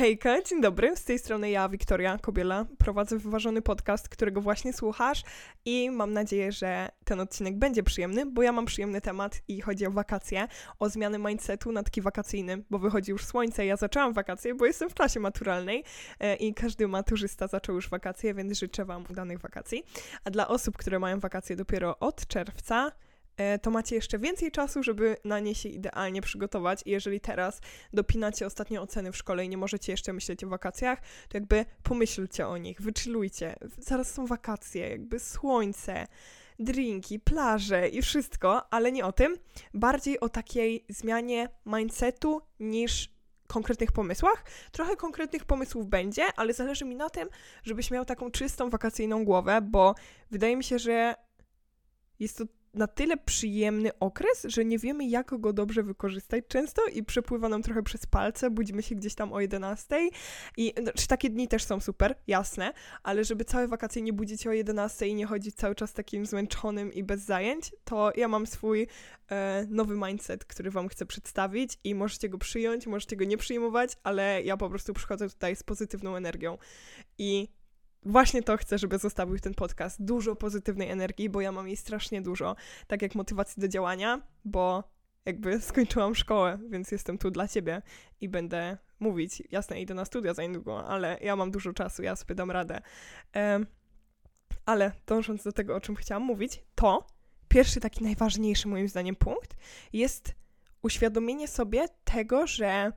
Hejka, dzień dobry, z tej strony ja, Wiktoria Kobiela, prowadzę wyważony podcast, którego właśnie słuchasz i mam nadzieję, że ten odcinek będzie przyjemny, bo ja mam przyjemny temat i chodzi o wakacje, o zmianę mindsetu na taki wakacyjny, bo wychodzi już słońce, ja zaczęłam wakacje, bo jestem w klasie maturalnej e, i każdy maturzysta zaczął już wakacje, więc życzę Wam udanych wakacji. A dla osób, które mają wakacje dopiero od czerwca, to macie jeszcze więcej czasu, żeby na nie się idealnie przygotować. I jeżeli teraz dopinacie ostatnie oceny w szkole i nie możecie jeszcze myśleć o wakacjach, to jakby pomyślcie o nich, wyczylujcie. Zaraz są wakacje, jakby słońce, drinki, plaże i wszystko, ale nie o tym. Bardziej o takiej zmianie mindsetu niż konkretnych pomysłach. Trochę konkretnych pomysłów będzie, ale zależy mi na tym, żebyś miał taką czystą wakacyjną głowę, bo wydaje mi się, że jest to na tyle przyjemny okres, że nie wiemy, jak go dobrze wykorzystać często i przepływa nam trochę przez palce, budzimy się gdzieś tam o 11 i znaczy, takie dni też są super, jasne, ale żeby całe wakacje nie budzić o 11 i nie chodzić cały czas takim zmęczonym i bez zajęć, to ja mam swój e, nowy mindset, który wam chcę przedstawić i możecie go przyjąć, możecie go nie przyjmować, ale ja po prostu przychodzę tutaj z pozytywną energią i właśnie to chcę, żeby zostawił ten podcast. Dużo pozytywnej energii, bo ja mam jej strasznie dużo. Tak jak motywacji do działania, bo jakby skończyłam szkołę, więc jestem tu dla ciebie i będę mówić. Jasne, idę na studia za niedługo, ale ja mam dużo czasu, ja sobie dam radę. Um, ale dążąc do tego, o czym chciałam mówić, to pierwszy taki najważniejszy moim zdaniem punkt jest uświadomienie sobie tego, że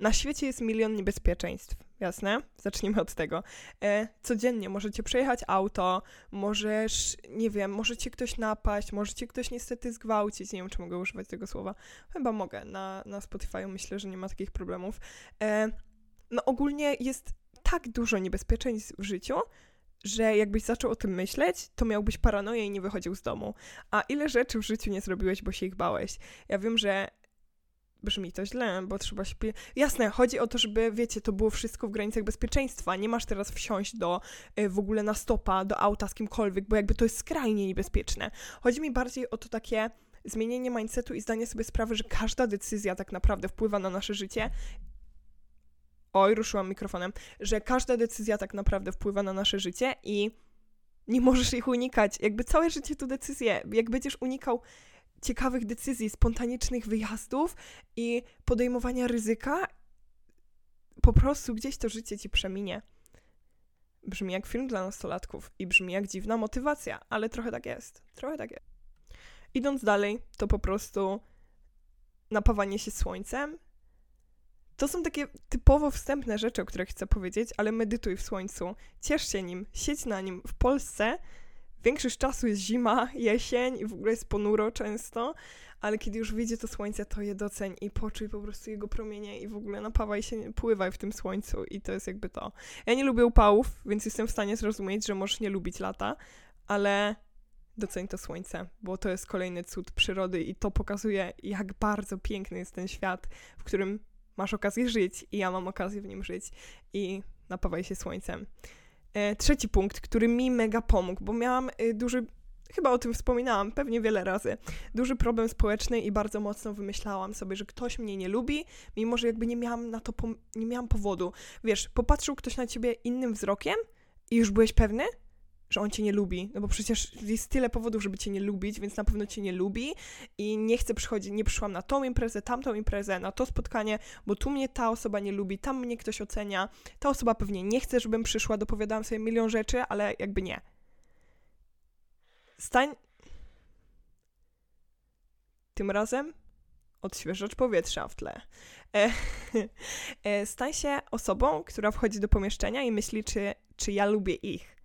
na świecie jest milion niebezpieczeństw, jasne? Zacznijmy od tego. E, codziennie możecie przejechać auto, możesz, nie wiem, możecie ktoś napaść, możecie ktoś niestety zgwałcić, nie wiem, czy mogę używać tego słowa. Chyba mogę, na, na Spotify myślę, że nie ma takich problemów. E, no ogólnie jest tak dużo niebezpieczeństw w życiu, że jakbyś zaczął o tym myśleć, to miałbyś paranoję i nie wychodził z domu. A ile rzeczy w życiu nie zrobiłeś, bo się ich bałeś? Ja wiem, że brzmi to źle, bo trzeba się... Jasne, chodzi o to, żeby, wiecie, to było wszystko w granicach bezpieczeństwa. Nie masz teraz wsiąść do y, w ogóle na stopa, do auta z kimkolwiek, bo jakby to jest skrajnie niebezpieczne. Chodzi mi bardziej o to takie zmienienie mindsetu i zdanie sobie sprawy, że każda decyzja tak naprawdę wpływa na nasze życie. Oj, ruszyłam mikrofonem, że każda decyzja tak naprawdę wpływa na nasze życie i nie możesz ich unikać. Jakby całe życie to decyzje. Jak będziesz unikał ciekawych decyzji, spontanicznych wyjazdów i podejmowania ryzyka, po prostu gdzieś to życie ci przeminie. Brzmi jak film dla nastolatków i brzmi jak dziwna motywacja, ale trochę tak jest. Trochę tak jest. Idąc dalej, to po prostu napawanie się słońcem. To są takie typowo wstępne rzeczy, o których chcę powiedzieć, ale medytuj w słońcu, ciesz się nim, siedź na nim. W Polsce większość czasu jest zima, jesień i w ogóle jest ponuro często, ale kiedy już wyjdzie to słońce, to je doceń i poczuj po prostu jego promienie i w ogóle napawaj się, pływaj w tym słońcu i to jest jakby to. Ja nie lubię upałów, więc jestem w stanie zrozumieć, że możesz nie lubić lata, ale doceń to słońce, bo to jest kolejny cud przyrody i to pokazuje, jak bardzo piękny jest ten świat, w którym masz okazję żyć i ja mam okazję w nim żyć i napawaj się słońcem. E, trzeci punkt, który mi mega pomógł, bo miałam e, duży chyba o tym wspominałam pewnie wiele razy. Duży problem społeczny i bardzo mocno wymyślałam sobie, że ktoś mnie nie lubi, mimo że jakby nie miałam na to nie miałam powodu. Wiesz, popatrzył ktoś na ciebie innym wzrokiem i już byłeś pewny, że on cię nie lubi, no bo przecież jest tyle powodów, żeby cię nie lubić, więc na pewno cię nie lubi i nie chce przychodzić, nie przyszłam na tą imprezę, tamtą imprezę, na to spotkanie, bo tu mnie ta osoba nie lubi, tam mnie ktoś ocenia, ta osoba pewnie nie chce, żebym przyszła, dopowiadałam sobie milion rzeczy, ale jakby nie. Stań... Tym razem odświeżacz powietrza w tle. E, e, stań się osobą, która wchodzi do pomieszczenia i myśli, czy, czy ja lubię ich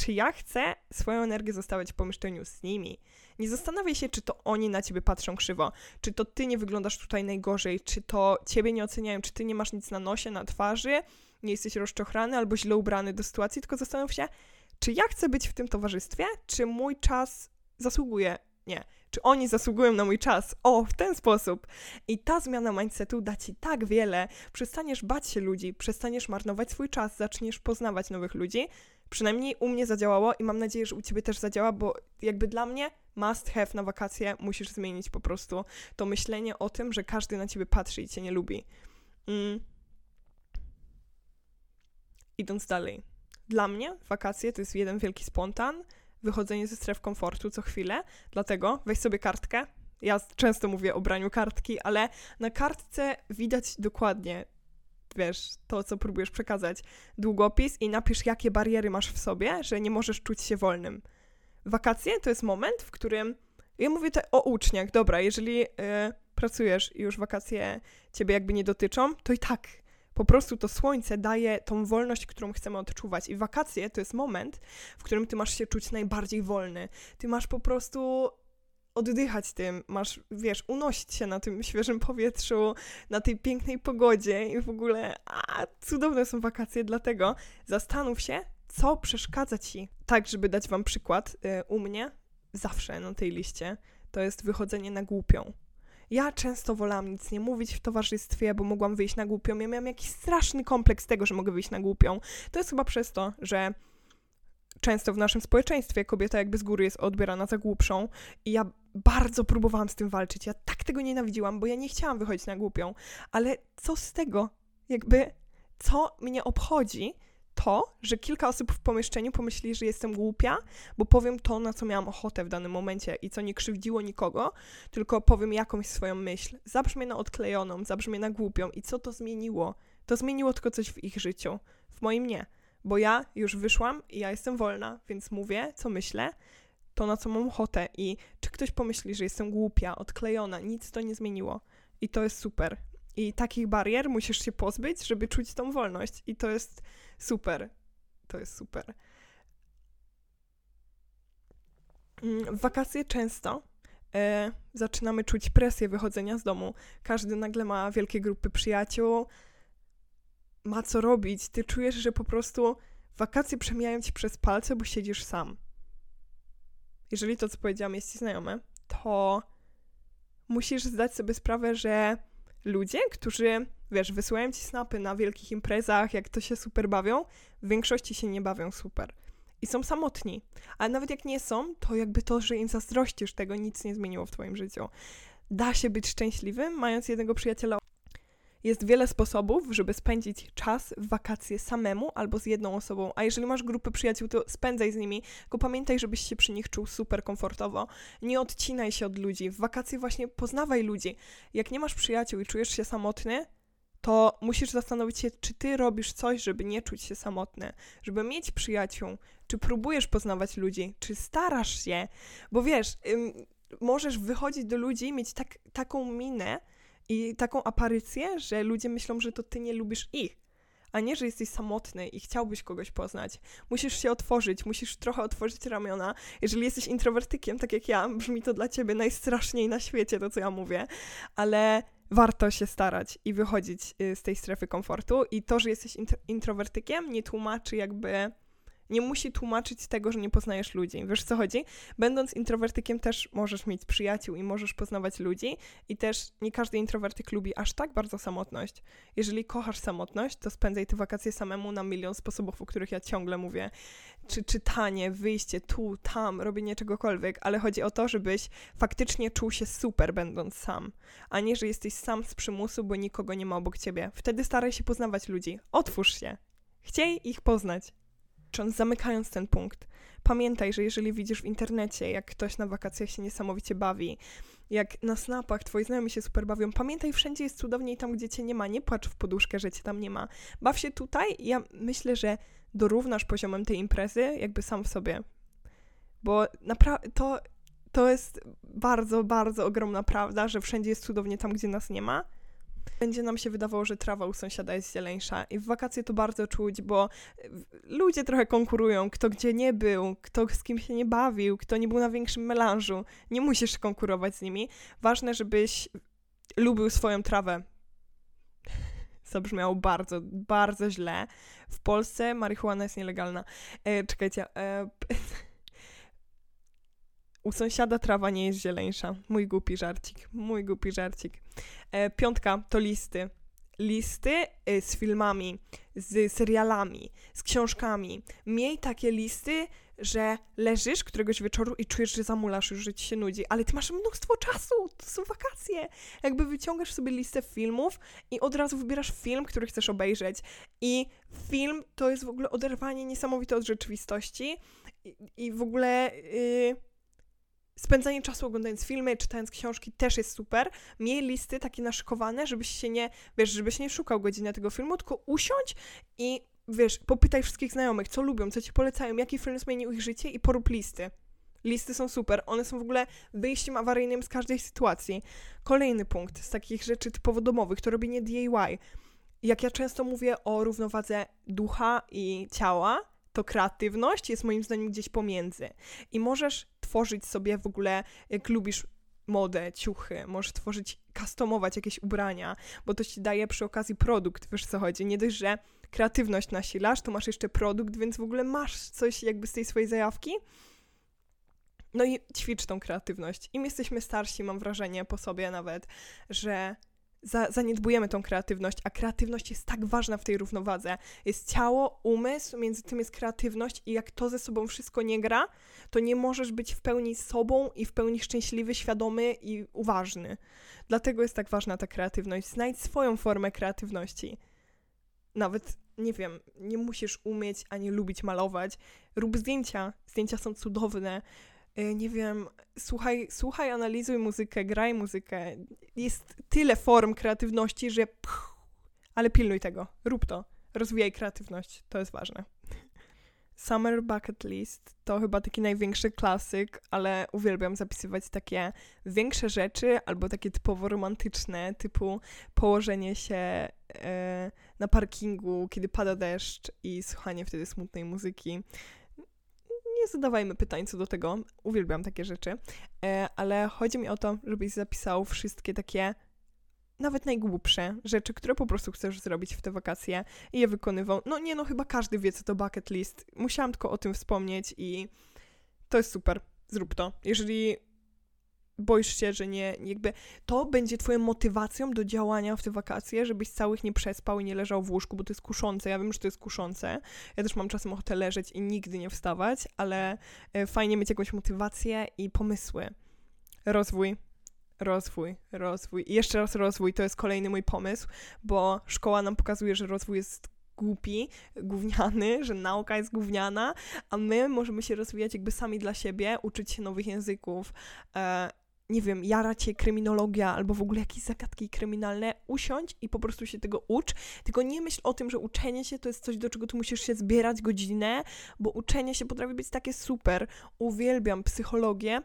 czy ja chcę swoją energię zostawiać w pomieszczeniu z nimi. Nie zastanawiaj się, czy to oni na ciebie patrzą krzywo, czy to ty nie wyglądasz tutaj najgorzej, czy to ciebie nie oceniają, czy ty nie masz nic na nosie, na twarzy, nie jesteś rozczochrany albo źle ubrany do sytuacji, tylko zastanów się, czy ja chcę być w tym towarzystwie, czy mój czas zasługuje. Nie, czy oni zasługują na mój czas. O, w ten sposób. I ta zmiana mindsetu da ci tak wiele. Przestaniesz bać się ludzi, przestaniesz marnować swój czas, zaczniesz poznawać nowych ludzi, Przynajmniej u mnie zadziałało i mam nadzieję, że u ciebie też zadziała, bo jakby dla mnie must have na wakacje musisz zmienić po prostu to myślenie o tym, że każdy na ciebie patrzy i cię nie lubi. Mm. idąc dalej. Dla mnie wakacje to jest jeden wielki spontan, wychodzenie ze stref komfortu co chwilę, dlatego weź sobie kartkę. Ja często mówię o braniu kartki, ale na kartce widać dokładnie, wiesz, to, co próbujesz przekazać, długopis i napisz, jakie bariery masz w sobie, że nie możesz czuć się wolnym. Wakacje to jest moment, w którym ja mówię te o uczniach, dobra, jeżeli y, pracujesz i już wakacje ciebie jakby nie dotyczą, to i tak po prostu to słońce daje tą wolność, którą chcemy odczuwać. I wakacje to jest moment, w którym ty masz się czuć najbardziej wolny. Ty masz po prostu oddychać tym, masz, wiesz, unosić się na tym świeżym powietrzu, na tej pięknej pogodzie i w ogóle, a, cudowne są wakacje, dlatego zastanów się, co przeszkadza ci. Tak, żeby dać wam przykład, y, u mnie zawsze na tej liście to jest wychodzenie na głupią. Ja często wolałam nic nie mówić w towarzystwie, bo mogłam wyjść na głupią. Ja miałam jakiś straszny kompleks tego, że mogę wyjść na głupią. To jest chyba przez to, że często w naszym społeczeństwie kobieta jakby z góry jest odbierana za głupszą i ja bardzo próbowałam z tym walczyć. Ja tak tego nienawidziłam, bo ja nie chciałam wychodzić na głupią. Ale co z tego? Jakby co mnie obchodzi, to, że kilka osób w pomieszczeniu pomyśli, że jestem głupia, bo powiem to, na co miałam ochotę w danym momencie i co nie krzywdziło nikogo, tylko powiem jakąś swoją myśl. Zabrzmię na odklejoną, zabrzmię na głupią. I co to zmieniło? To zmieniło tylko coś w ich życiu. W moim nie. Bo ja już wyszłam i ja jestem wolna, więc mówię, co myślę, to na co mam ochotę. I czy ktoś pomyśli, że jestem głupia, odklejona, nic to nie zmieniło. I to jest super. I takich barier musisz się pozbyć, żeby czuć tą wolność. I to jest super. To jest super. Mm, w wakacje często e, zaczynamy czuć presję wychodzenia z domu. Każdy nagle ma wielkie grupy przyjaciół, ma co robić. Ty czujesz, że po prostu wakacje przemijają ci przez palce, bo siedzisz sam. Jeżeli to, co powiedziałam, jest ci znajome, to musisz zdać sobie sprawę, że ludzie, którzy, wiesz, wysyłają ci snapy na wielkich imprezach, jak to się super bawią, w większości się nie bawią super. I są samotni. Ale nawet jak nie są, to jakby to, że im zazdrościsz, tego nic nie zmieniło w twoim życiu. Da się być szczęśliwym, mając jednego przyjaciela jest wiele sposobów, żeby spędzić czas w wakacje samemu albo z jedną osobą, a jeżeli masz grupę przyjaciół, to spędzaj z nimi, tylko pamiętaj, żebyś się przy nich czuł super komfortowo. Nie odcinaj się od ludzi. W wakacje właśnie poznawaj ludzi. Jak nie masz przyjaciół i czujesz się samotny, to musisz zastanowić się, czy ty robisz coś, żeby nie czuć się samotny, żeby mieć przyjaciół, czy próbujesz poznawać ludzi, czy starasz się, bo wiesz, ym, możesz wychodzić do ludzi, mieć tak, taką minę, i taką aparycję, że ludzie myślą, że to ty nie lubisz ich, a nie, że jesteś samotny i chciałbyś kogoś poznać. Musisz się otworzyć, musisz trochę otworzyć ramiona. Jeżeli jesteś introwertykiem, tak jak ja, brzmi to dla ciebie najstraszniej na świecie, to co ja mówię, ale warto się starać i wychodzić y, z tej strefy komfortu. I to, że jesteś introwertykiem, nie tłumaczy jakby nie musi tłumaczyć tego, że nie poznajesz ludzi. Wiesz co chodzi? Będąc introwertykiem też możesz mieć przyjaciół i możesz poznawać ludzi i też nie każdy introwertyk lubi aż tak bardzo samotność. Jeżeli kochasz samotność, to spędzaj te wakacje samemu na milion sposobów, o których ja ciągle mówię. Czy czytanie, wyjście tu, tam, robienie czegokolwiek, ale chodzi o to, żebyś faktycznie czuł się super będąc sam, a nie, że jesteś sam z przymusu, bo nikogo nie ma obok ciebie. Wtedy staraj się poznawać ludzi. Otwórz się. Chciej ich poznać kończąc, zamykając ten punkt, pamiętaj, że jeżeli widzisz w internecie, jak ktoś na wakacjach się niesamowicie bawi, jak na snapach twoi znajomi się super bawią, pamiętaj, wszędzie jest cudownie i tam, gdzie cię nie ma, nie płacz w poduszkę, że cię tam nie ma. Baw się tutaj ja myślę, że dorównasz poziomem tej imprezy jakby sam w sobie. Bo naprawdę to, to jest bardzo, bardzo ogromna prawda, że wszędzie jest cudownie tam, gdzie nas nie ma będzie nam się wydawało, że trawa u sąsiada jest zieleńsza. I w wakacje to bardzo czuć, bo e, ludzie trochę konkurują, kto gdzie nie był, kto z kim się nie bawił, kto nie był na większym melanżu. Nie musisz konkurować z nimi. Ważne, żebyś lubił swoją trawę. Zabrzmiało bardzo, bardzo źle. W Polsce marihuana jest nielegalna. E, czekajcie. E, u sąsiada trawa nie jest zieleńsza. Mój głupi żarcik, mój głupi żarcik. E, piątka to listy. Listy y, z filmami, z serialami, z książkami. Miej takie listy że leżysz któregoś wieczoru i czujesz, że zamulasz już, że ci się nudzi, ale ty masz mnóstwo czasu, to są wakacje. Jakby wyciągasz sobie listę filmów i od razu wybierasz film, który chcesz obejrzeć. I film to jest w ogóle oderwanie niesamowite od rzeczywistości i, i w ogóle... Yy, spędzanie czasu oglądając filmy, czytając książki też jest super. Miej listy takie naszykowane, żebyś się nie, wiesz, żebyś nie szukał godziny tego filmu, tylko usiądź i wiesz, popytaj wszystkich znajomych, co lubią, co ci polecają, jaki film zmienił ich życie i porób listy. Listy są super, one są w ogóle wyjściem awaryjnym z każdej sytuacji. Kolejny punkt z takich rzeczy typowo domowych to robienie DIY. Jak ja często mówię o równowadze ducha i ciała, to kreatywność jest moim zdaniem gdzieś pomiędzy. I możesz tworzyć sobie w ogóle, jak lubisz modę, ciuchy, możesz tworzyć, customować jakieś ubrania, bo to ci daje przy okazji produkt, wiesz co chodzi. Nie dość, że kreatywność nasilasz, to masz jeszcze produkt, więc w ogóle masz coś jakby z tej swojej zajawki. No i ćwicz tą kreatywność. Im jesteśmy starsi, mam wrażenie po sobie nawet, że za, zaniedbujemy tą kreatywność, a kreatywność jest tak ważna w tej równowadze. Jest ciało, umysł, między tym jest kreatywność i jak to ze sobą wszystko nie gra, to nie możesz być w pełni sobą i w pełni szczęśliwy, świadomy i uważny. Dlatego jest tak ważna ta kreatywność. Znajdź swoją formę kreatywności. Nawet, nie wiem, nie musisz umieć ani lubić malować. Rób zdjęcia. Zdjęcia są cudowne. Y, nie wiem, słuchaj, słuchaj, analizuj muzykę, graj muzykę. Jest tyle form kreatywności, że ale pilnuj tego, rób to, rozwijaj kreatywność, to jest ważne. Summer Bucket List to chyba taki największy klasyk, ale uwielbiam zapisywać takie większe rzeczy albo takie typowo romantyczne, typu położenie się e, na parkingu, kiedy pada deszcz i słuchanie wtedy smutnej muzyki nie zadawajmy pytań co do tego. Uwielbiam takie rzeczy. E, ale chodzi mi o to, żebyś zapisał wszystkie takie nawet najgłupsze rzeczy, które po prostu chcesz zrobić w te wakacje i je wykonywał. No nie no, chyba każdy wie, co to bucket list. Musiałam tylko o tym wspomnieć i to jest super. Zrób to. Jeżeli boisz się, że nie, jakby to będzie twoją motywacją do działania w te wakacje, żebyś całych nie przespał i nie leżał w łóżku, bo to jest kuszące. Ja wiem, że to jest kuszące. Ja też mam czasem ochotę leżeć i nigdy nie wstawać, ale e, fajnie mieć jakąś motywację i pomysły. Rozwój, rozwój, rozwój. I jeszcze raz rozwój to jest kolejny mój pomysł, bo szkoła nam pokazuje, że rozwój jest głupi, gówniany, że nauka jest gówniana, a my możemy się rozwijać jakby sami dla siebie, uczyć się nowych języków, e, nie wiem, jara cię kryminologia albo w ogóle jakieś zagadki kryminalne, usiądź i po prostu się tego ucz. Tylko nie myśl o tym, że uczenie się to jest coś, do czego tu musisz się zbierać godzinę, bo uczenie się potrafi być takie super. Uwielbiam psychologię.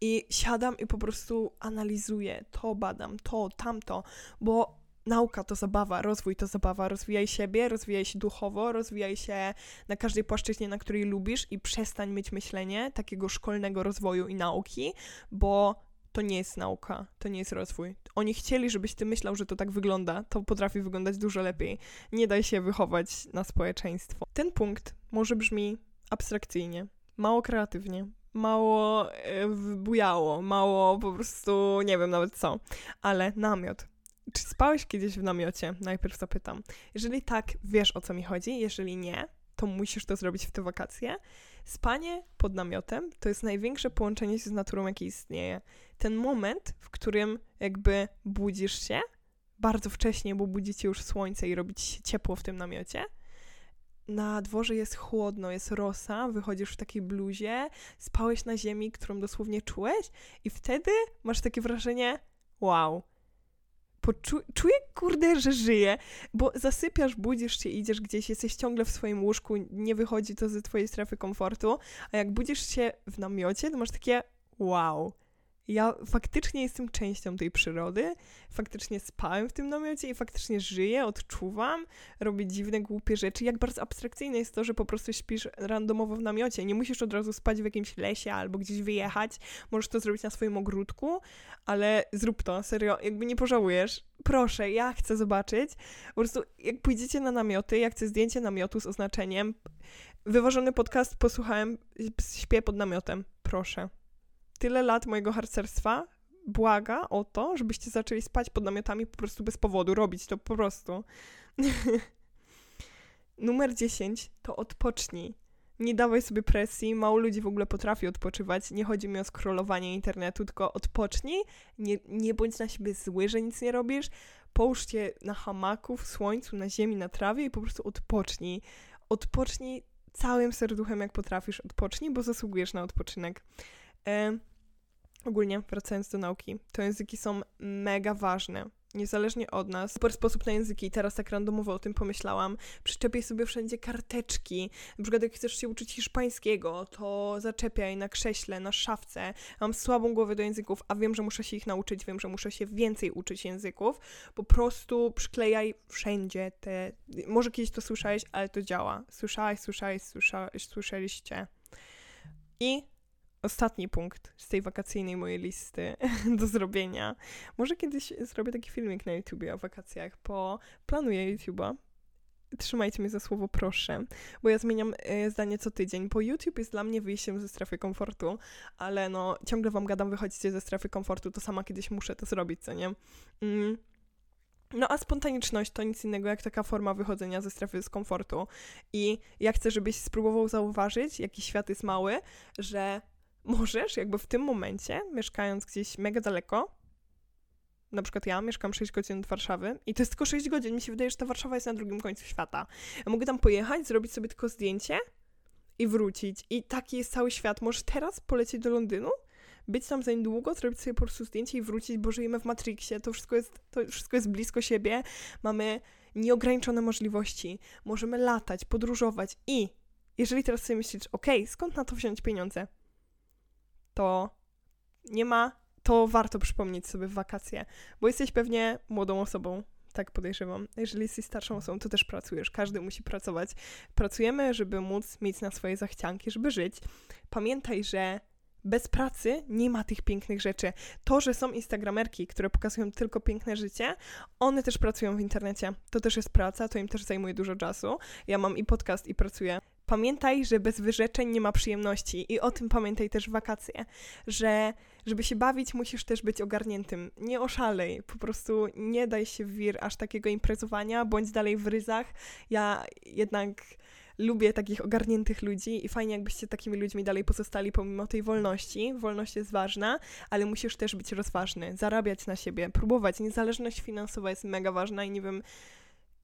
I siadam i po prostu analizuję, to badam, to, tamto, bo nauka to zabawa, rozwój to zabawa, rozwijaj siebie, rozwijaj się duchowo, rozwijaj się na każdej płaszczyźnie, na której lubisz i przestań mieć myślenie takiego szkolnego rozwoju i nauki, bo to nie jest nauka, to nie jest rozwój. Oni chcieli, żebyś ty myślał, że to tak wygląda, to potrafi wyglądać dużo lepiej. Nie daj się wychować na społeczeństwo. Ten punkt może brzmi abstrakcyjnie, mało kreatywnie, mało e, bujało, mało po prostu nie wiem nawet co, ale namiot czy spałeś kiedyś w namiocie? Najpierw zapytam. Jeżeli tak, wiesz o co mi chodzi. Jeżeli nie, to musisz to zrobić w te wakacje. Spanie pod namiotem to jest największe połączenie się z naturą, jakie istnieje. Ten moment, w którym jakby budzisz się bardzo wcześnie, bo budzi cię już słońce i robi ci się ciepło w tym namiocie. Na dworze jest chłodno, jest rosa, wychodzisz w takiej bluzie, spałeś na ziemi, którą dosłownie czułeś i wtedy masz takie wrażenie, wow, Poczu- czuję, kurde, że żyję, bo zasypiasz, budzisz się, idziesz gdzieś, jesteś ciągle w swoim łóżku, nie wychodzi to ze twojej strefy komfortu, a jak budzisz się w namiocie, to masz takie wow, ja faktycznie jestem częścią tej przyrody, faktycznie spałem w tym namiocie i faktycznie żyję, odczuwam, robię dziwne, głupie rzeczy. Jak bardzo abstrakcyjne jest to, że po prostu śpisz randomowo w namiocie. Nie musisz od razu spać w jakimś lesie albo gdzieś wyjechać. Możesz to zrobić na swoim ogródku, ale zrób to, serio, jakby nie pożałujesz. Proszę, ja chcę zobaczyć. Po prostu jak pójdziecie na namioty, ja chcę zdjęcie namiotu z oznaczeniem wyważony podcast posłuchałem, śpię pod namiotem. Proszę tyle lat mojego harcerstwa błaga o to, żebyście zaczęli spać pod namiotami po prostu bez powodu, robić to po prostu. Numer 10 to odpocznij. nie dawaj sobie presji, mało ludzi w ogóle potrafi odpoczywać, nie chodzi mi o scrollowanie internetu, tylko odpocznij, nie, nie bądź na siebie zły, że nic nie robisz, połóż się na hamaku, w słońcu, na ziemi, na trawie i po prostu odpocznij. Odpocznij całym serduchem, jak potrafisz, odpocznij, bo zasługujesz na odpoczynek. E, ogólnie, wracając do nauki, to języki są mega ważne niezależnie od nas. Super sposób na języki, teraz tak randomowo o tym pomyślałam. Przyczepiaj sobie wszędzie karteczki. Na przykład jak chcesz się uczyć hiszpańskiego, to zaczepiaj na krześle, na szafce. Mam słabą głowę do języków, a wiem, że muszę się ich nauczyć, wiem, że muszę się więcej uczyć języków. Po prostu przyklejaj wszędzie te... Może kiedyś to słyszałeś, ale to działa. Słyszałeś, słyszałeś, słyszałeś słyszeliście. I ostatni punkt z tej wakacyjnej mojej listy do zrobienia. Może kiedyś zrobię taki filmik na YouTubie o wakacjach, bo planuję YouTube'a. Trzymajcie mnie za słowo proszę, bo ja zmieniam e, zdanie co tydzień, bo YouTube jest dla mnie wyjściem ze strefy komfortu, ale no ciągle wam gadam, wychodzicie ze strefy komfortu, to sama kiedyś muszę to zrobić, co nie? Mm. No a spontaniczność to nic innego jak taka forma wychodzenia ze strefy komfortu. I ja chcę, żebyś spróbował zauważyć, jaki świat jest mały, że możesz jakby w tym momencie, mieszkając gdzieś mega daleko, na przykład ja mieszkam 6 godzin od Warszawy i to jest tylko 6 godzin. Mi się wydaje, że ta Warszawa jest na drugim końcu świata. Ja mogę tam pojechać, zrobić sobie tylko zdjęcie i wrócić. I taki jest cały świat. Możesz teraz polecieć do Londynu, być tam za niedługo, zrobić sobie po prostu zdjęcie i wrócić, bo żyjemy w Matrixie. To wszystko jest, to wszystko jest blisko siebie. Mamy nieograniczone możliwości. Możemy latać, podróżować i jeżeli teraz sobie myślisz, ok, skąd na to wziąć pieniądze? To nie ma, to warto przypomnieć sobie w wakacje, bo jesteś pewnie młodą osobą, tak podejrzewam. Jeżeli jesteś starszą osobą, to też pracujesz. Każdy musi pracować. Pracujemy, żeby móc mieć na swoje zachcianki, żeby żyć. Pamiętaj, że bez pracy nie ma tych pięknych rzeczy. To, że są instagramerki, które pokazują tylko piękne życie, one też pracują w internecie. To też jest praca, to im też zajmuje dużo czasu. Ja mam i podcast, i pracuję. Pamiętaj, że bez wyrzeczeń nie ma przyjemności i o tym pamiętaj też w wakacje, że żeby się bawić, musisz też być ogarniętym. Nie oszalej, po prostu nie daj się w wir aż takiego imprezowania, bądź dalej w ryzach. Ja jednak lubię takich ogarniętych ludzi i fajnie, jakbyście takimi ludźmi dalej pozostali pomimo tej wolności. Wolność jest ważna, ale musisz też być rozważny, zarabiać na siebie, próbować. Niezależność finansowa jest mega ważna i nie wiem,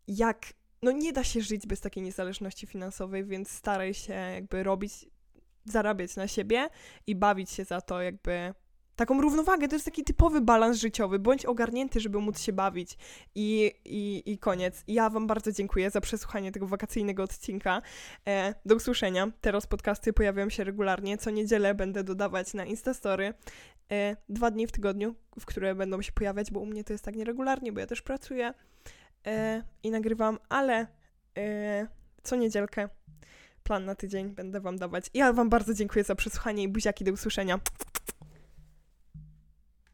jak. No nie da się żyć bez takiej niezależności finansowej, więc staraj się jakby robić, zarabiać na siebie i bawić się za to, jakby taką równowagę. To jest taki typowy balans życiowy. Bądź ogarnięty, żeby móc się bawić. I, i, i koniec. Ja Wam bardzo dziękuję za przesłuchanie tego wakacyjnego odcinka. E, do usłyszenia. Teraz podcasty pojawiają się regularnie. Co niedzielę będę dodawać na Instastory. E, dwa dni w tygodniu, w które będą się pojawiać, bo u mnie to jest tak nieregularnie, bo ja też pracuję i nagrywam, ale e, co niedzielkę plan na tydzień będę Wam dawać. Ja Wam bardzo dziękuję za przesłuchanie i buziaki do usłyszenia.